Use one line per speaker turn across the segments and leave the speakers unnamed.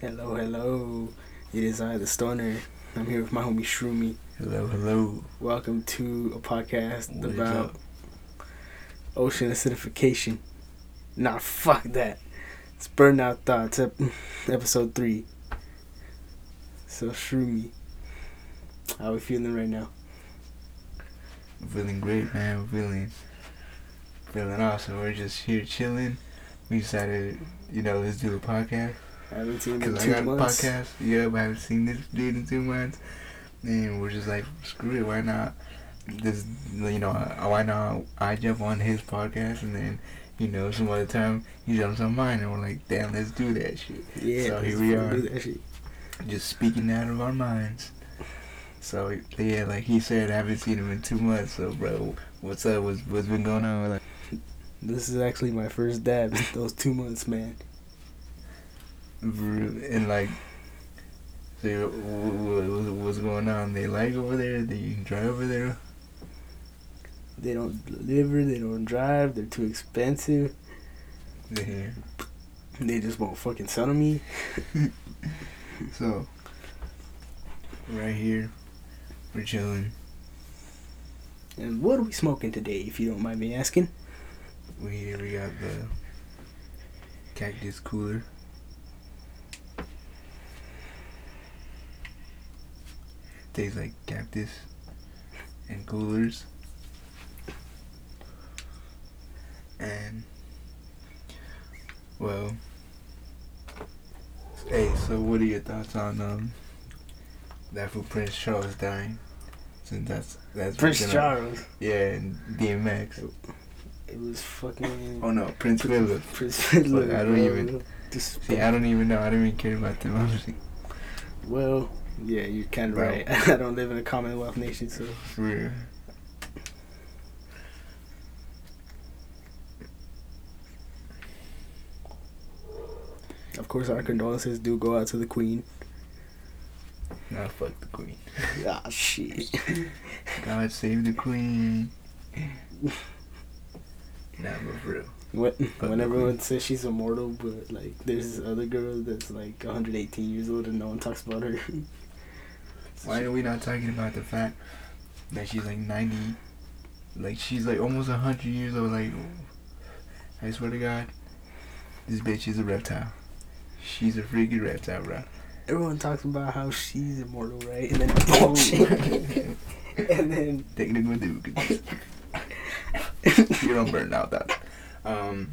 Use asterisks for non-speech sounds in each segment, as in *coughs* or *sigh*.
Hello, hello. It is I, the Stoner. I'm here with my homie Shroomy.
Hello, hello.
Welcome to a podcast
What
about ocean acidification. Nah, fuck that. It's Burnout Thoughts, ep- *laughs* episode 3. So, Shroomy, how we feeling right now?
I'm feeling great, man. I'm feeling feeling awesome. We're just here chilling. We decided, you know, let's do a podcast.
I haven't seen it in
Cause I got
months.
podcast. Yeah, but I haven't seen this dude in two months. And we're just like, screw it. Why not? This, you know, uh, why not? I jump on his podcast and then, you know, some other time he jumps on mine, and we're like, damn, let's do that shit.
Yeah,
So here we are.
do that shit.
just speaking out of our minds. So yeah, like he said, I haven't seen him in two months. So bro, what's up? What's what's been going on? Like,
This is actually my first dab *laughs* those two months, man.
And like, what, what's going on? They like over there? They drive over there?
They don't deliver, they don't drive, they're too expensive.
They.
They just won't fucking sell to me. *laughs*
So right here, we're chilling.
And what are we smoking today, if you don't mind me asking?
We. We got the cactus cooler. Tastes like cactus and coolers. And well, hey. So, what are your thoughts on um that for Prince Charles dying? Since that's that's
Prince Charles.
Yeah, and DMX.
It was fucking.
Oh no, Prince Philip.
Prince Philip.
I don't even- See, I don't even know. I don't even care about them. Honestly,
well, yeah, you're kind of
Bro.
right. *laughs* I don't live in a Commonwealth nation, so.
real.
Of course, our condolences do go out to the Queen.
Nah, fuck the queen. *laughs*
Ah, shit.
God save the queen. *laughs* Nah, but for real.
When, when everyone says she's immortal, but like there's this other girl that's like 118 years old and no one talks about her.
Why are we not talking about the fact that she's like 90? Like, she's like almost 100 years old. Like, I swear to God, this bitch is a reptile. She's a freaking reptile, bro.
Everyone talks about how she's immortal, right? And then oh shit. *laughs* and then
Technical difficulties. *laughs* you don't burn out that. Um,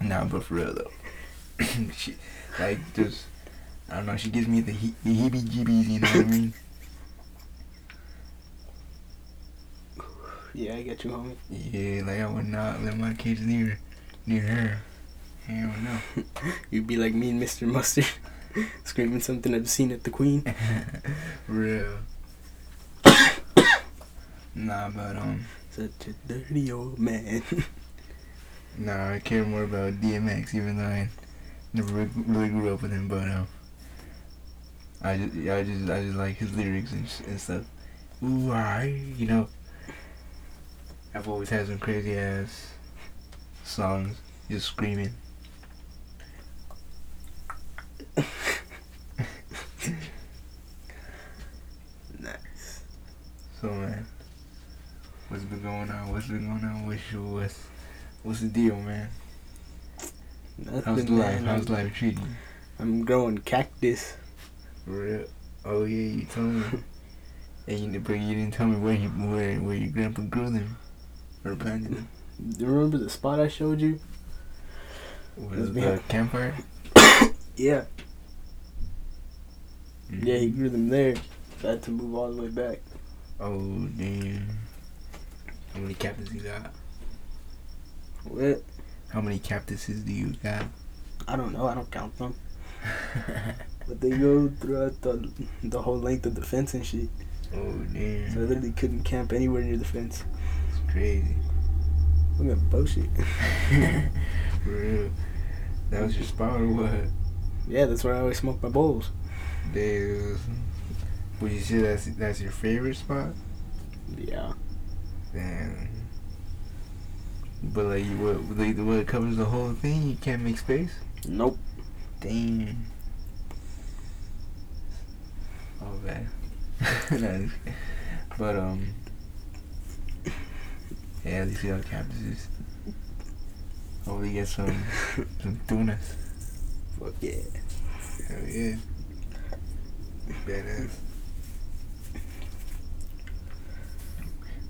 nah, but for real though, *coughs* she like just I don't know. She gives me the he- the heebie-jeebies. You know what I mean?
Yeah, I get you, homie.
Yeah, like I would not let my kids near near her. Hell no. *laughs*
You'd be like me and Mr. Mustard, *laughs* screaming something obscene at the Queen. *laughs*
Real. *coughs* nah, but um,
Such a dirty old man.
nah, I care more about DMX, even though I never really grew up with him. But um, I just, I just, I just like his lyrics and, sh- and stuff. Ooh, I, you know, I've always had some crazy ass songs, just screaming.
nice.
So man, what's been going on? What's been going on with you? What's, what's the deal, man?
Nothing,
How's the life?
man.
How's
I'm,
life treating you?
I'm growing cactus.
Real? Oh yeah, you told me. *laughs* and you, but you didn't tell me where you where where your grandpa grew them or.
Do you remember the spot I showed you?
Was
It's
it
behind-
the campfire? *coughs*
Yeah.
Mm-hmm.
Yeah, he grew them there. I had to move all the way back.
Oh damn. How many cactuses you got?
What?
How many cactuses do you got?
I don't know. I don't count them. *laughs* But they go throughout the the whole length of the fence and shit.
oh damn.
So I literally couldn't camp anywhere near the fence
crazy.
What that bullshit. *laughs*
For real. That was your spot or what?
Yeah, that's where I always smoke my bowls.
Dude. Would you say that's that's your favorite spot?
Yeah.
Damn. But like, you, what like, what covers the whole thing? You can't make space.
Nope.
Damn. All bad. *laughs* but um, yeah, these we have campuses. Hopefully get some *laughs* some tunas.
Fuck yeah.
Hell yeah. Badass.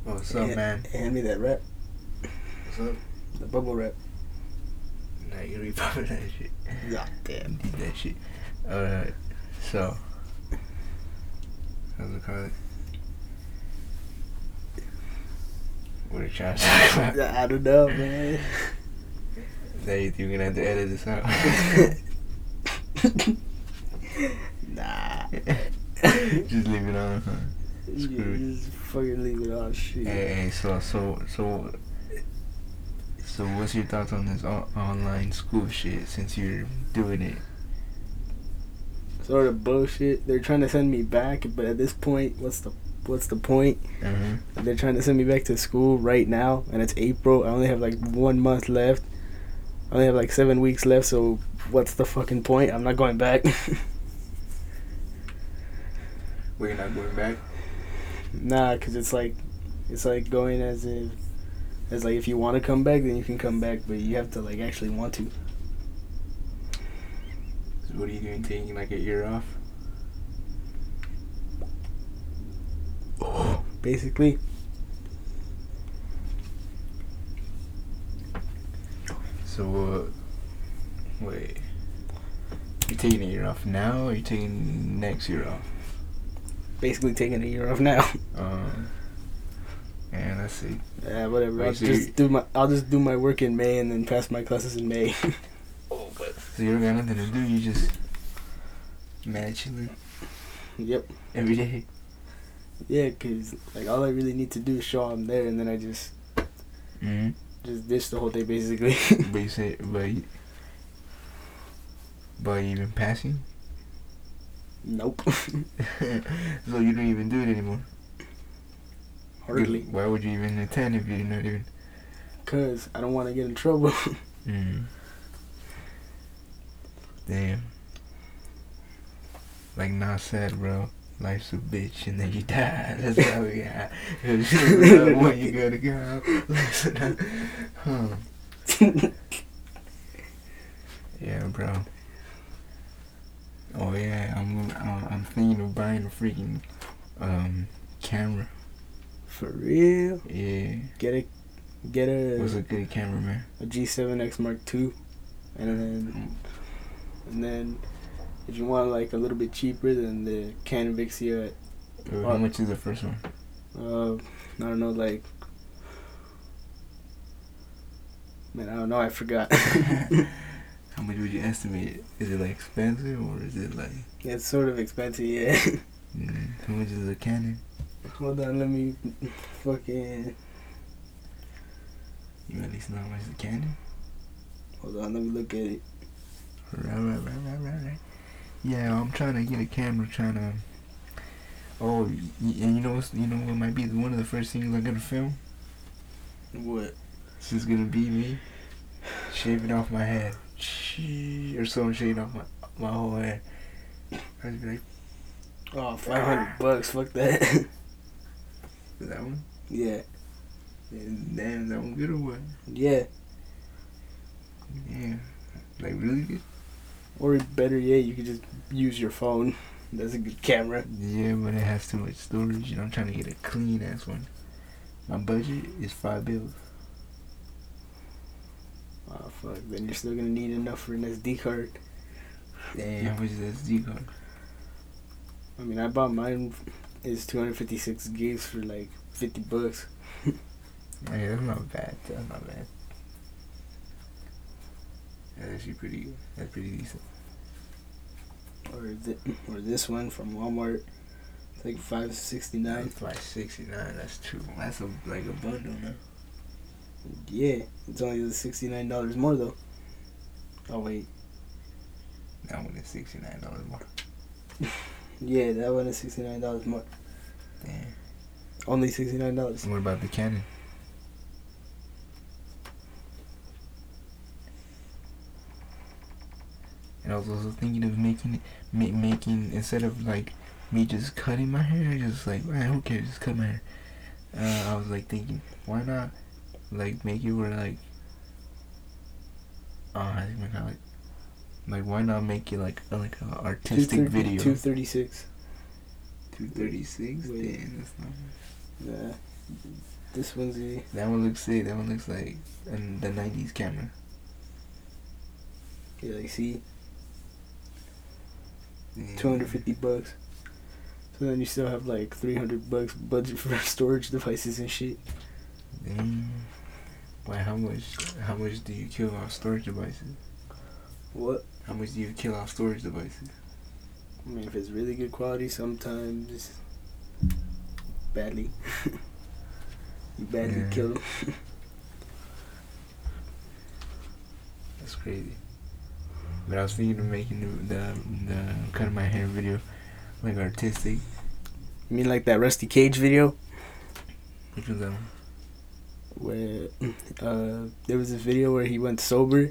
Oh, what's up, man?
Hand me that rap,
What's up?
the bubble wrap.
Nah, you repopping *laughs* that shit.
God damn.
Need that shit. Alright, so. How's it call it? What are you trying to *laughs* talk about?
I don't know, man.
That you you're gonna have to edit this out. *laughs*
nah. *laughs*
Just leave it on, huh? Screw it.
just fucking leave it on shit.
Hey, hey, so, so, so, so, what's your thoughts on this online school shit? Since you're doing it,
Sort of bullshit. They're trying to send me back, but at this point, what's the what's the point?
uh-huh.
They're trying to send me back to school right now, and it's April. I only have like one month left. I only have like seven weeks left, so what's the fucking point? I'm not going back. *laughs*
we're not going back.
nah, cause it's like, it's like going as if, as like if you want to come back, then you can come back, but you have to like actually want to.
So what are you doing? Taking like a year off?
Basically,
So, uh, wait, You're taking a year off now, or you taking next year off?
basically taking a year off now. *laughs*
Um, and let's see.
Yeah, whatever.
Wait,
I'll
so
just do my I'll just do my work in May and then pass my classes in May. *laughs*
Oh, but so you don't got nothing to do. You just mad chilling
yep.
every day.
Yeah, cause like all I really need to do is show I'm there, and then I just
Mm-hmm.
just dish the whole day basically. *laughs*
But you *laughs* say, but but you even passing?
nope. *laughs*
so you don't even do it anymore.
Hardly.
Why would you even attend if you're not even?
Cause I don't want to get in trouble.
Mm. Damn. Like not sad, bro. Life's a bitch, and then you die. *laughs* That's how we got. *laughs* when you go to go. Huh. Yeah, bro. Oh yeah, I'm I'm I'm thinking of buying a freaking um camera.
For real.
Yeah.
Get a get a
What's a good camera, man?
a G7X Mark II, and then and then if you want like a little bit cheaper than the Canon Vixia,
Uh, How much is the first one?
uh, I don't know, like man, I don't know, I forgot. *laughs*
How much would you estimate Is it like expensive or is it like?
it's sort of expensive, yeah.
Mm, how much is the Canon?
Hold on, let me fucking
You at least know how much a Canon?
hold on, let me look at it.
Right, right, right, right, right, right. Yeah, I'm trying to get a camera. Trying to. Oh, and you know you know what might be one of the first things I'm gonna film?
What?
This is gonna be me shaving off my head, or someone shaving off my my whole head. I'd just be like,
Oh, 500 bucks, fuck that.
"Is *laughs* that one?
yeah,
Damn, that one good or what?
yeah.
Yeah, like really good.
Or better yet, you could just use your phone. That's a good camera.
Yeah, but it has too much storage, and I'm trying to get a clean ass one. My budget is five bills.
Oh fuck, then you're still gonna need enough for an SD card.
Damn, how much is SD card?
I mean, I bought mine is 256 gigs for like 50 bucks. *laughs*
Hey, that's not bad. That's not bad. That's actually pretty. That's pretty decent.
Or th- or this one from Walmart, it's like 569.
That's like sixty nine. That's true. That's a like a bundle now.
Yeah, it's only 69 dollars more though. Oh wait,
That one is sixty nine dollars more. *laughs*
yeah, that one is 69 dollars more.
Damn.
Only 69 dollars.
What about the Canon? And I was also thinking of making it, ma- making instead of like me just cutting my hair, just like man, who cares, just cut my hair. Uh, I was like thinking, why not like make it where like, uh, I think my God, like, like why not make it like a, like a artistic video?
Two thirty six.
Two thirty six. Damn, that's not.
Yeah. This one's the
That one looks sick. That one looks like an, the '90s camera.
yeah, like see,
Damn.
two hundred fifty bucks. So then you still have like three hundred bucks budget for *laughs* storage devices and shit.
Wait, how much? How much do you kill off storage devices?
What?
How much do you kill off storage devices?
I mean, if it's really good quality, sometimes badly. *laughs* you badly
Yeah.
kill them.
That's crazy. But I was thinking of making the the, the cutting my hair video like artistic.
You mean like that Rusty Cage video
Which was that one?
where uh, there was a video where he went sober,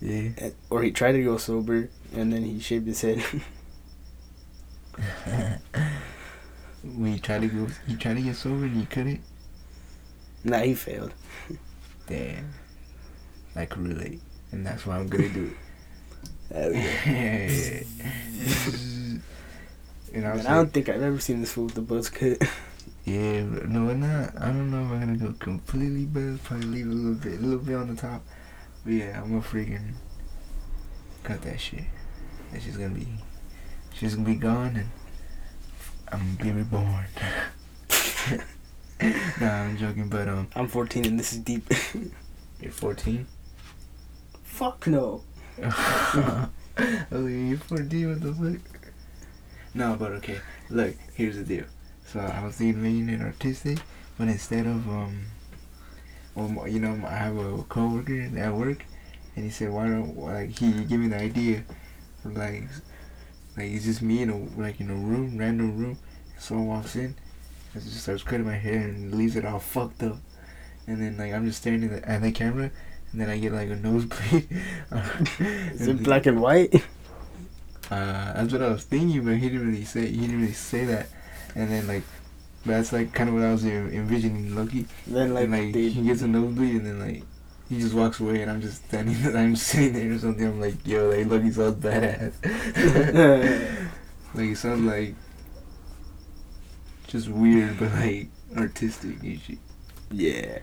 Yeah.
and- or he tried to go sober, and then he shaved his head. *laughs* *laughs*
we tried to go. He tried to get sober and he couldn't.
nah, he failed.
Damn. I could relate, and that's why I'm gonna do it.
Hell yeah.
and I was
Man, I don't think I've ever seen this fool with the buzz cut.
yeah, but no, I'm not. I don't know if I'm gonna go completely buzz. Probably leave a little bit, a little bit on the top. But yeah, I'm gonna freaking cut that shit. That shit's gonna be, she's gonna be gone, and I'm gonna be reborn. *laughs* nah, I'm joking, but um,
I'm 14 and this is deep.
you're 14.
Fuck no. *laughs*
oh, you're 14. What the fuck? No, but okay. Look, here's the deal. So I was thinking it artistic, but instead of um, well, you know, I have a coworker at work, and he said, "Why don't like he gave me the idea, like, like it's just me in a like in a room, random room, someone walks in, and just starts cutting my hair and leaves it all fucked up, and then like I'm just staring at the, at the camera, and then I get like a nosebleed. *laughs*
Is it black and white?
Uh, that's what I was thinking, but he didn't really say he didn't really say that. And then like, that's like kind of what I was envisioning, lowkey.
Then like,
and, like
they,
he gets a nosebleed, and then like he just walks away, and I'm just standing, and *laughs* I'm sitting there or something. I'm like, yo, like lowkey sounds badass. *laughs* like it sounds like just weird, but like artistic and shit.
yeah.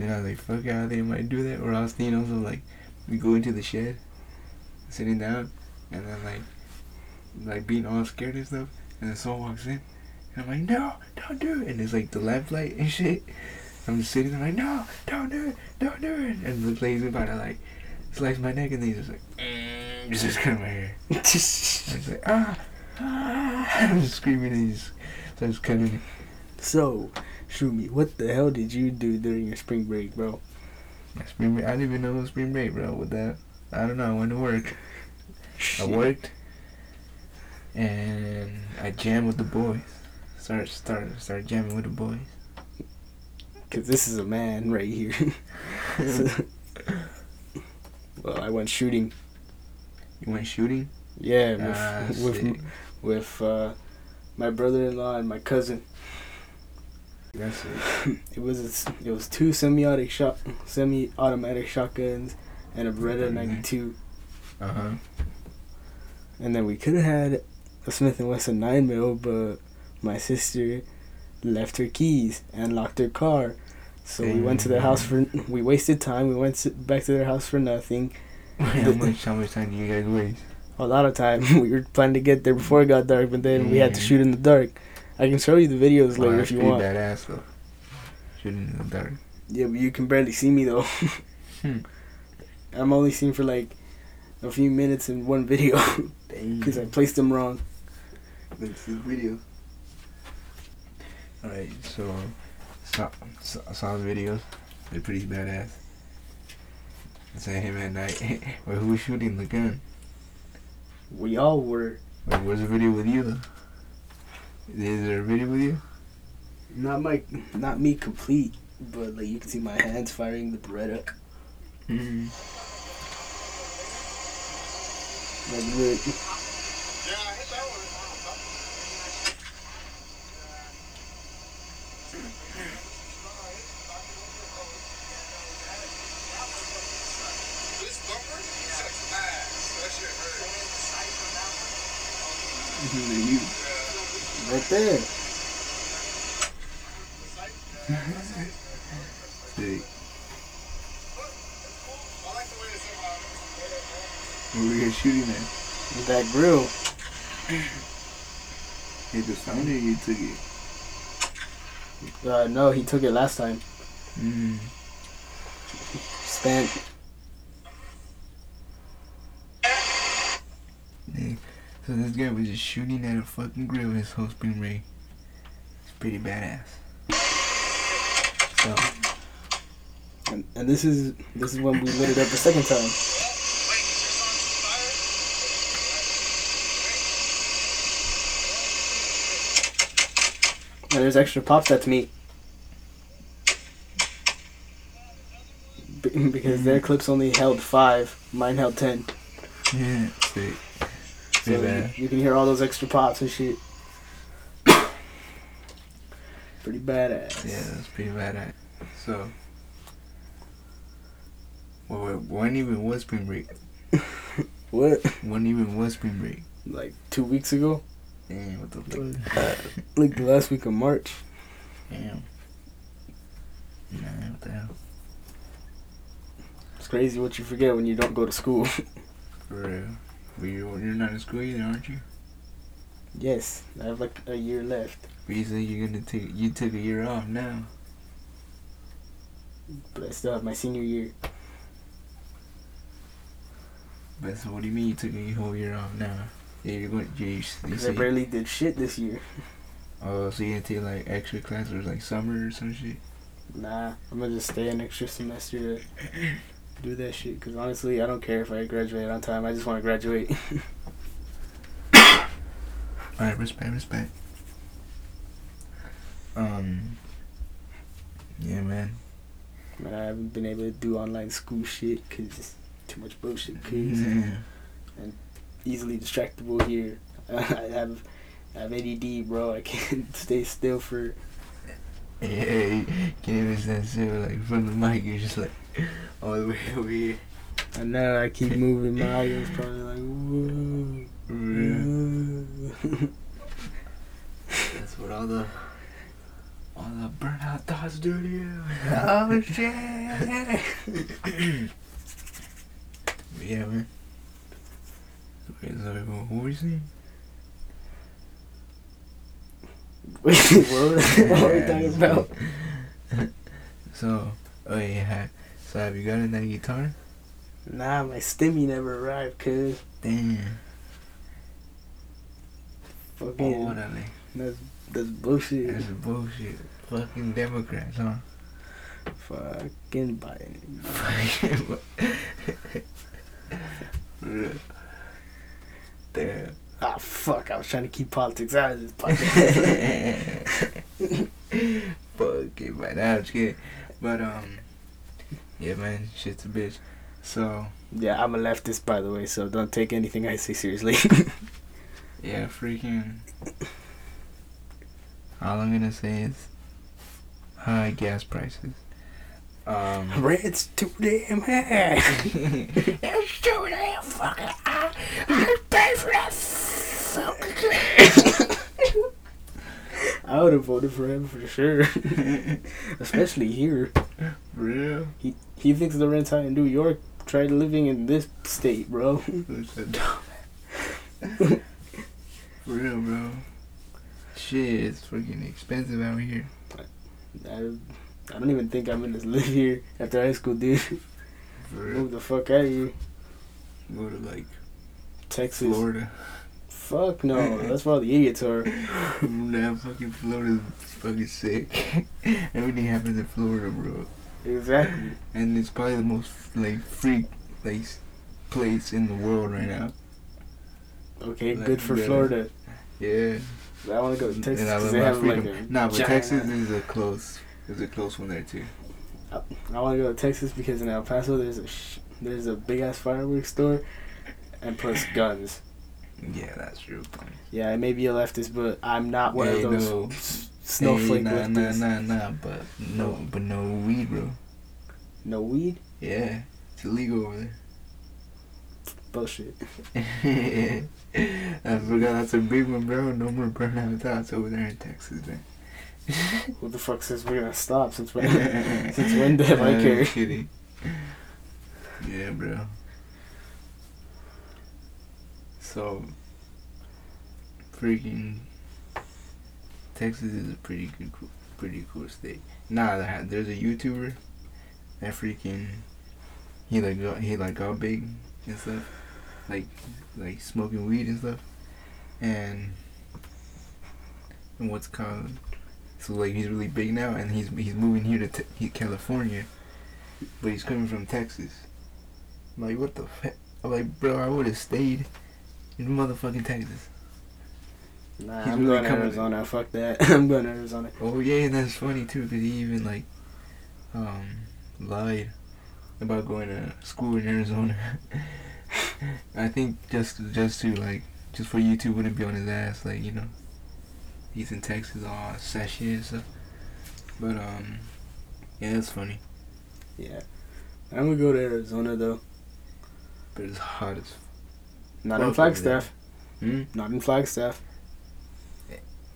Then I was like, fuck yeah, they might do that. Or I was thinking also like, we go into the shed, sitting down, and then like, like being all scared and stuff, and then someone walks in, and I'm like, no, don't do it. And it's like the lamplight and *laughs* shit. I'm just sitting there like, no, don't do it, don't do it. And the lady's about to like slice my neck, and then he's just like, mm, *laughs* just *laughs* cutting my hair. I'm just like, ah, ah. I'm just screaming, and he just cutting it.
so, Shroomy, what the hell did you do during your spring break, bro?
Spring break, I didn't even know it was spring break, bro. With that, I don't know. I went to work. I worked and I jammed with the boys. Start start start jamming with the boys.
Cause this is a man right here. So- *laughs* well, I went shooting.
You went shooting?
Yeah, with
Ah, *laughs*
with, with uh, my brother-in-law and my cousin.
That's it. *laughs*
It was it was two semi-automatic shot semi-automatic shotguns and a Beretta
Mhm.
92,
Uh huh.
and then we could have had a Smith and Wesson 9 mil, but my sister left her keys and locked her car. So we went to their house for we wasted time. We went to, back to their house for nothing. *laughs*
how much how much time do you guys waste?
A lot of time. *laughs* We were planning to get there before it got dark, but then we had to shoot in the dark. I can show you the videos
Oh,
later
that's
if you
pretty
want.
badass though. Shooting in the dark.
Yeah, but you can barely see me though. *laughs*
Hmm.
I'm only seen for like a few minutes in one video *laughs* because I placed them wrong.
Let's the video. Alright, so saw, saw, saw the videos. They're pretty badass. It's at him at night. *laughs* Wait, who was shooting the gun?
We all were.
Wait, where's the video with you though? Is there a video with you?
Not my, not me complete, but like you can see my hands firing the Beretta.
Mm-hmm.
Like.
you.
Right there.
Sick. Where were you shooting at?
That grill.
Hit the sound or you took it?
Uh, no, he took it last time.
Mm.
Spent.
Dang. So this guy was just shooting at a fucking grill his whole spring break. It's pretty badass.
So. And, and this is this is when we lit it up the second time. And there's extra pops that's me. B- because their mm. clips only held five, mine held ten.
Yeah, sick.
So you, you can hear all those extra pops and shit. *coughs* Pretty badass.
Yeah, that's pretty badass. So, well, wait, when even was spring break? *laughs*
What?
When even was spring break?
Like two weeks ago?
Damn, what the fuck?
Uh, like the last week of March.
Damn. Nah, what the hell?
It's crazy what you forget when you don't go to school.
For real. But you're, you're not in school either, aren't you?
yes, I have like a year left.
But you said you're gonna take, you took a year off now.
But I still have my senior year.
But so what do you mean you took a whole year off now? Yeah, you're going, you, you
Because I barely did shit this year. *laughs*
oh, so you gonna take like extra classes like summer or some shit?
Nah, I'm gonna just stay an extra semester to *laughs* do that shit. Because honestly, I don't care if I graduate on time. I just want to graduate. *laughs*
Alright, respect, respect. Um, yeah, man.
Man, I haven't been able to do online school shit because it's too much bullshit. Cause
Yeah.
easily distractible here. *laughs* I have I have ADD, bro. I can't *laughs* stay still for.
Hey, can't even stand still. Like from the mic, you're just like all the way over here.
I know I keep *laughs* moving my eyes, probably like whoa.
That's what all the all the burnout thoughts do to you. oh shit! But yeah, man. Okay, so what were you saying? *laughs*
What, what are we talking *laughs* about? *laughs*
So, oh yeah. So have you gotten that guitar?
Nah, my stimmy never arrived, cuz.
Damn.
Fucking.
Oh, Orderly.
That's, that's bullshit.
That's bullshit. Fucking Democrats, huh?
Fucking Biden. *laughs*
Damn.
Ah, fuck. I was trying to keep politics out of this *laughs* podcast. *laughs*
Fuck it, man. I'm just kidding. But, um, yeah, man, shit's a bitch. So,
yeah, I'm a leftist, by the way, so don't take anything I say seriously.
yeah, freaking. All I'm gonna say is high gas prices. Um, *laughs*
Red's too damn high. *laughs*
it's too damn fucking high. I pay for that fucking
I would have voted for him for sure. *laughs* Especially here.
Real?
He he thinks the rent's high in New York. Try living in this state, bro.
It's a dumb. Real, bro. Shit, it's freaking expensive out here.
I, I don't even think I'm gonna live here after high school, dude. *laughs* Move the fuck out of here.
Go to like
Texas.
Florida.
Fuck no. *laughs* That's where all the idiots are.
Damn, fucking Florida's fucking sick. *laughs* Everything happens in Florida, bro.
Exactly.
And it's probably the most like freak like place in the world right now.
Okay,
Like,
good for
yeah.
Florida.
Yeah.
I want to go to Texas
And I love
they have like
freedom.
a
Nah, but Texas is a close. Is a close one there too.
I want to go to Texas because in El Paso there's a sh- there's a big ass fireworks store, and plus *laughs* guns.
Yeah, that's true.
Yeah, I may be a leftist, but I'm not one
Hey,
of those
no.
s- snowflake
hey, nah,
leftists.
nah, nah, nah, but no, but no weed, bro.
No weed?
Yeah, it's illegal over there. Bullshit. *laughs* I forgot that's a big one, bro. No more burnout thoughts over there in Texas, man.
Who the fuck says we're gonna stop since when? *laughs* since when did I care?
kidding. Yeah, bro. So, freaking Texas is a pretty good, cool, pretty cool state. Nah, there's a YouTuber that freaking he like got he like got big and stuff, like like smoking weed and stuff, and and what's called. So like he's really big now, and he's he's moving here to te- California, but he's coming from Texas. I'm like, what the fuck? I'm like, bro, I would have stayed in motherfucking Texas.
Nah,
He's
I'm
really
going to Arizona. Fuck that. *laughs* I'm going to Arizona.
Oh yeah, and that's funny too, cause he even like, um, lied about going to school in Arizona. *laughs* I think just just to like just for YouTube wouldn't be on his ass, like you know, he's in Texas all session and stuff. But um, yeah, it's funny.
Yeah. I'm gonna go to Arizona though.
But it's hot as.
Not in
Fuck over there.
Flagstaff.
Hmm.
Not in Flagstaff.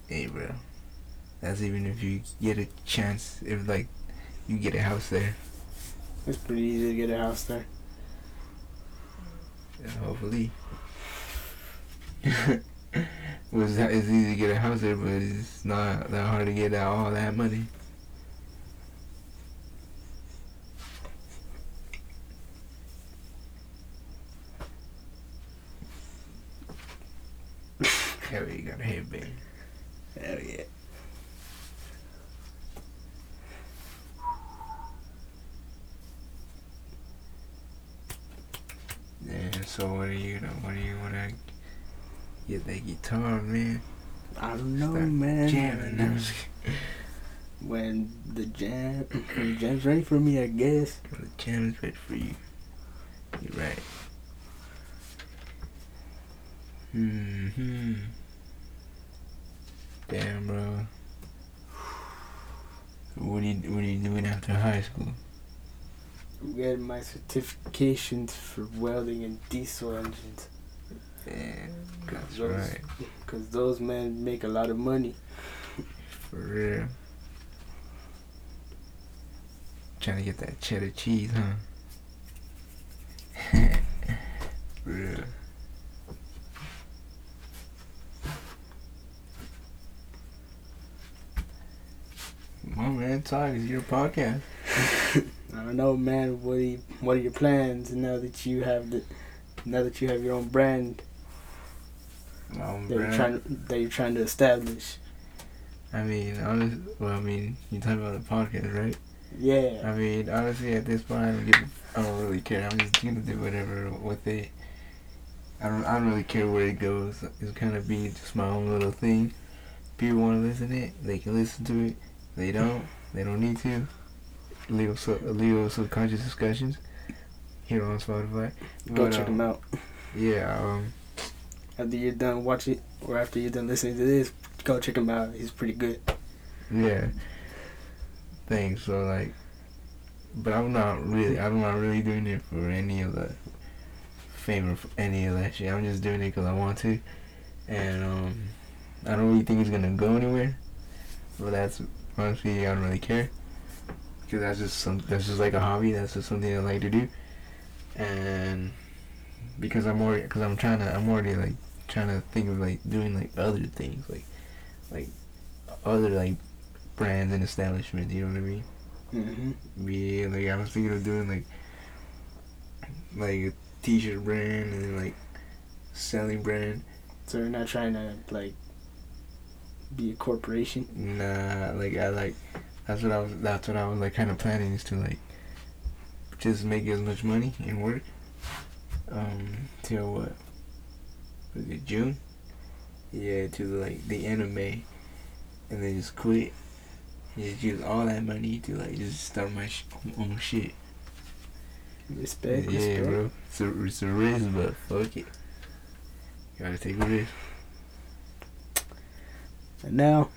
Hey, bro. That's even if you get a chance, if like you get a house there.
It's pretty easy to get a house there.
Yeah, hopefully. *laughs* well, it's, it's easy to get a house there, but it's not that hard to get out all that money. Hell, you got a headband.
Hell yeah.
Yeah. So what are you gonna? What do you get that guitar, man?
I don't know,
Start
man.
Jamming. *laughs*
When the jam, when the jam's ready for me, I guess.
the jam is ready for you. You're right. Hmm. Damn, bro. What are you What are you doing after high school?
I'm getting my certifications for welding and diesel engines.
That's
Those-
right.
Cause those men make a lot of money.
For real. Trying to get that cheddar cheese, huh? *laughs* For real. Come on, man. Talk. It's your podcast. *laughs*
I don't know, man. What are you, what are your plans now that you have the now that you have your own brand
Um,
that you're trying that you're trying to establish?
I mean, honest. Well, I mean, you talking about the podcast, right?
Yeah.
I mean, honestly, at this point, I don't, give, I don't really care. I'm just gonna do whatever with it. I don't, I don't really care where it goes. It's gonna be just my own little thing. People want to listen to it, they can listen to it. They don't, they don't need to. Legal, sub, legal subconscious discussions here on Spotify.
Go
But,
check
um,
them out.
Yeah, um,
After you're done watch it, or after you're done listening to this, go check him out. He's pretty good.
yeah. Thanks. So like, but I'm not really, I'm not really doing it for any of the fame or for any of that shit. I'm just doing it because I want to, and um, I don't really think it's gonna go anywhere. But that's honestly, I don't really care because that's just some, that's just like a hobby. That's just something I like to do, and because I'm already, because I'm trying to, I'm already like trying to think of like doing like other things, like like other like brands and establishments. You know what I mean?
Mm-hmm.
Yeah, like I was thinking of doing like like a t-shirt brand and then like selling brand.
So you're not trying to like be a corporation.
Nah, like I like that's what I was that's what I was like kind of planning is to like just make as much money and work um till what was it June? Yeah, to like the end of May, and then just quit. Just use all that money to like just start my sh- own shit.
Respect,
yeah,
respect.
bro. It's a, it's a risk, but fuck it. Gotta take a risk.
And now,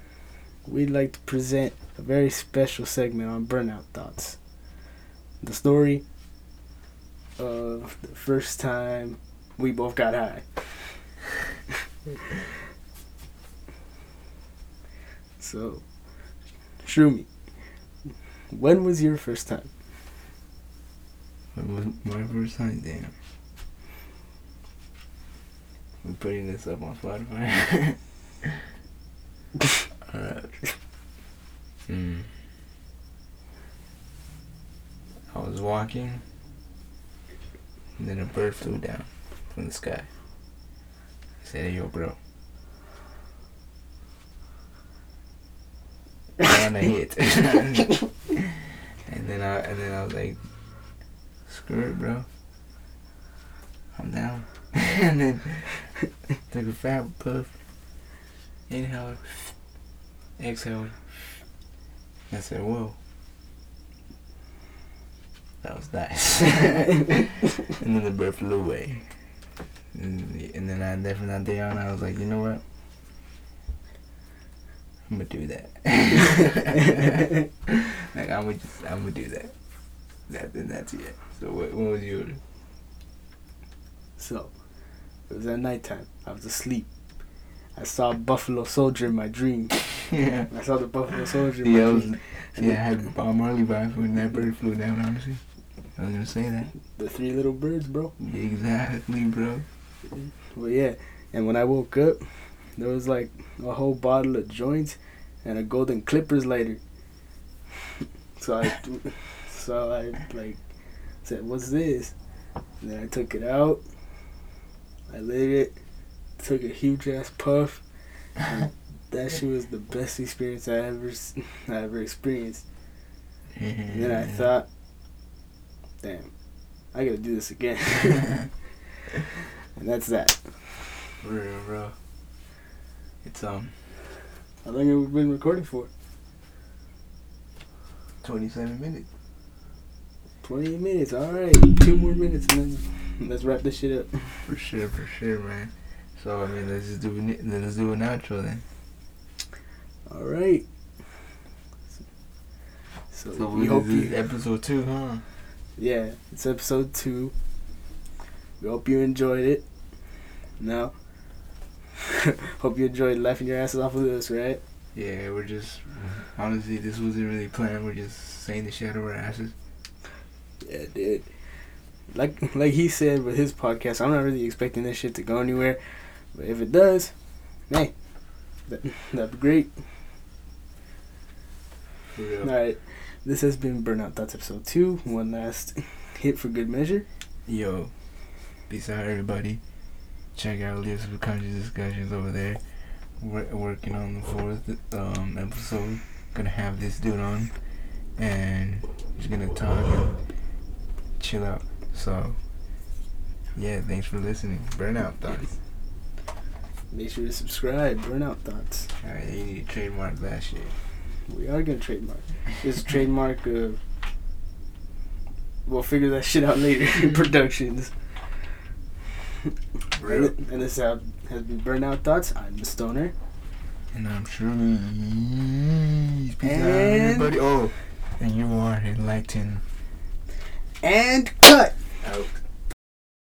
we'd like to present a very special segment on burnout thoughts. The story of the first time we both got high. *laughs* so, Shroomy, when was your first time?
It was my first time, damn. We're putting this up on Spotify. *laughs* Hmm. I was walking, and then a bird flew down from the sky. I said, hey, yo, bro. I want to hit. and then I and then I was like, screw it, bro. I'm down. *laughs* and then took a fat puff. Inhale. Exhale. I said, whoa. That was nice. *laughs* and then the bird flew away. And, and then I left from that day on, I was like, you know what? I'm gonna do that. *laughs* like I'm gonna just, I'm gonna do that. That then that's it. So what, what was yours?
So, it was at nighttime. I was asleep. I saw a Buffalo Soldier in my dream. *laughs*
yeah.
I saw the Buffalo Soldier in my
Yeah, I was,
dream.
yeah, I had Bob Marley vibes when that bird flew down. Honestly, I was gonna say that.
The three little birds, bro.
Exactly, bro.
Well, yeah. And when I woke up, there was like a whole bottle of joints and a golden clippers lighter. *laughs* so I, *laughs* so I like said, "What's this?" And then I took it out. I lit it. Took a huge ass puff. And *laughs* that shit was the best experience I ever I ever experienced. And then I thought, "Damn, I gotta do this again." *laughs* and that's that.
Real, bro. It's um
How long have we been recording for?
27 minutes.
28 minutes. All right, two more minutes, and then let's wrap this shit up.
For sure, for sure, man. So I mean, let's just do it. Then let's do an outro then.
All right. So,
So
we hope you.
episode two, huh?
Yeah, it's episode two. We hope you enjoyed it. Now, *laughs* hope you enjoyed laughing your asses off with us, right?
Yeah, we're just honestly, this wasn't really planned. We're just saying the shit out of our asses.
Yeah, dude. Like like he said with his podcast, I'm not really expecting this shit to go anywhere, but if it does, hey, that, *laughs* that'd be great. All right, this has been Burnout Thoughts episode two. One last *laughs* hit for good measure.
Yo, peace out, everybody. Check out Live Subconscious Discussions over there. We're working on the fourth um, episode. Gonna have this dude on, and he's gonna talk and chill out. So, yeah, thanks for listening. Burnout thoughts.
Make sure to subscribe. Burnout Thoughts.
Alright, you need to trademark that shit.
We are gonna trademark. This trademark of. We'll figure that shit out later in *laughs* productions.
Real.
And, and this have, has been Burnout Thoughts. I'm the Stoner.
And I'm sure. Peace out,
And-
everybody. Oh, and you are enlightened.
And cut!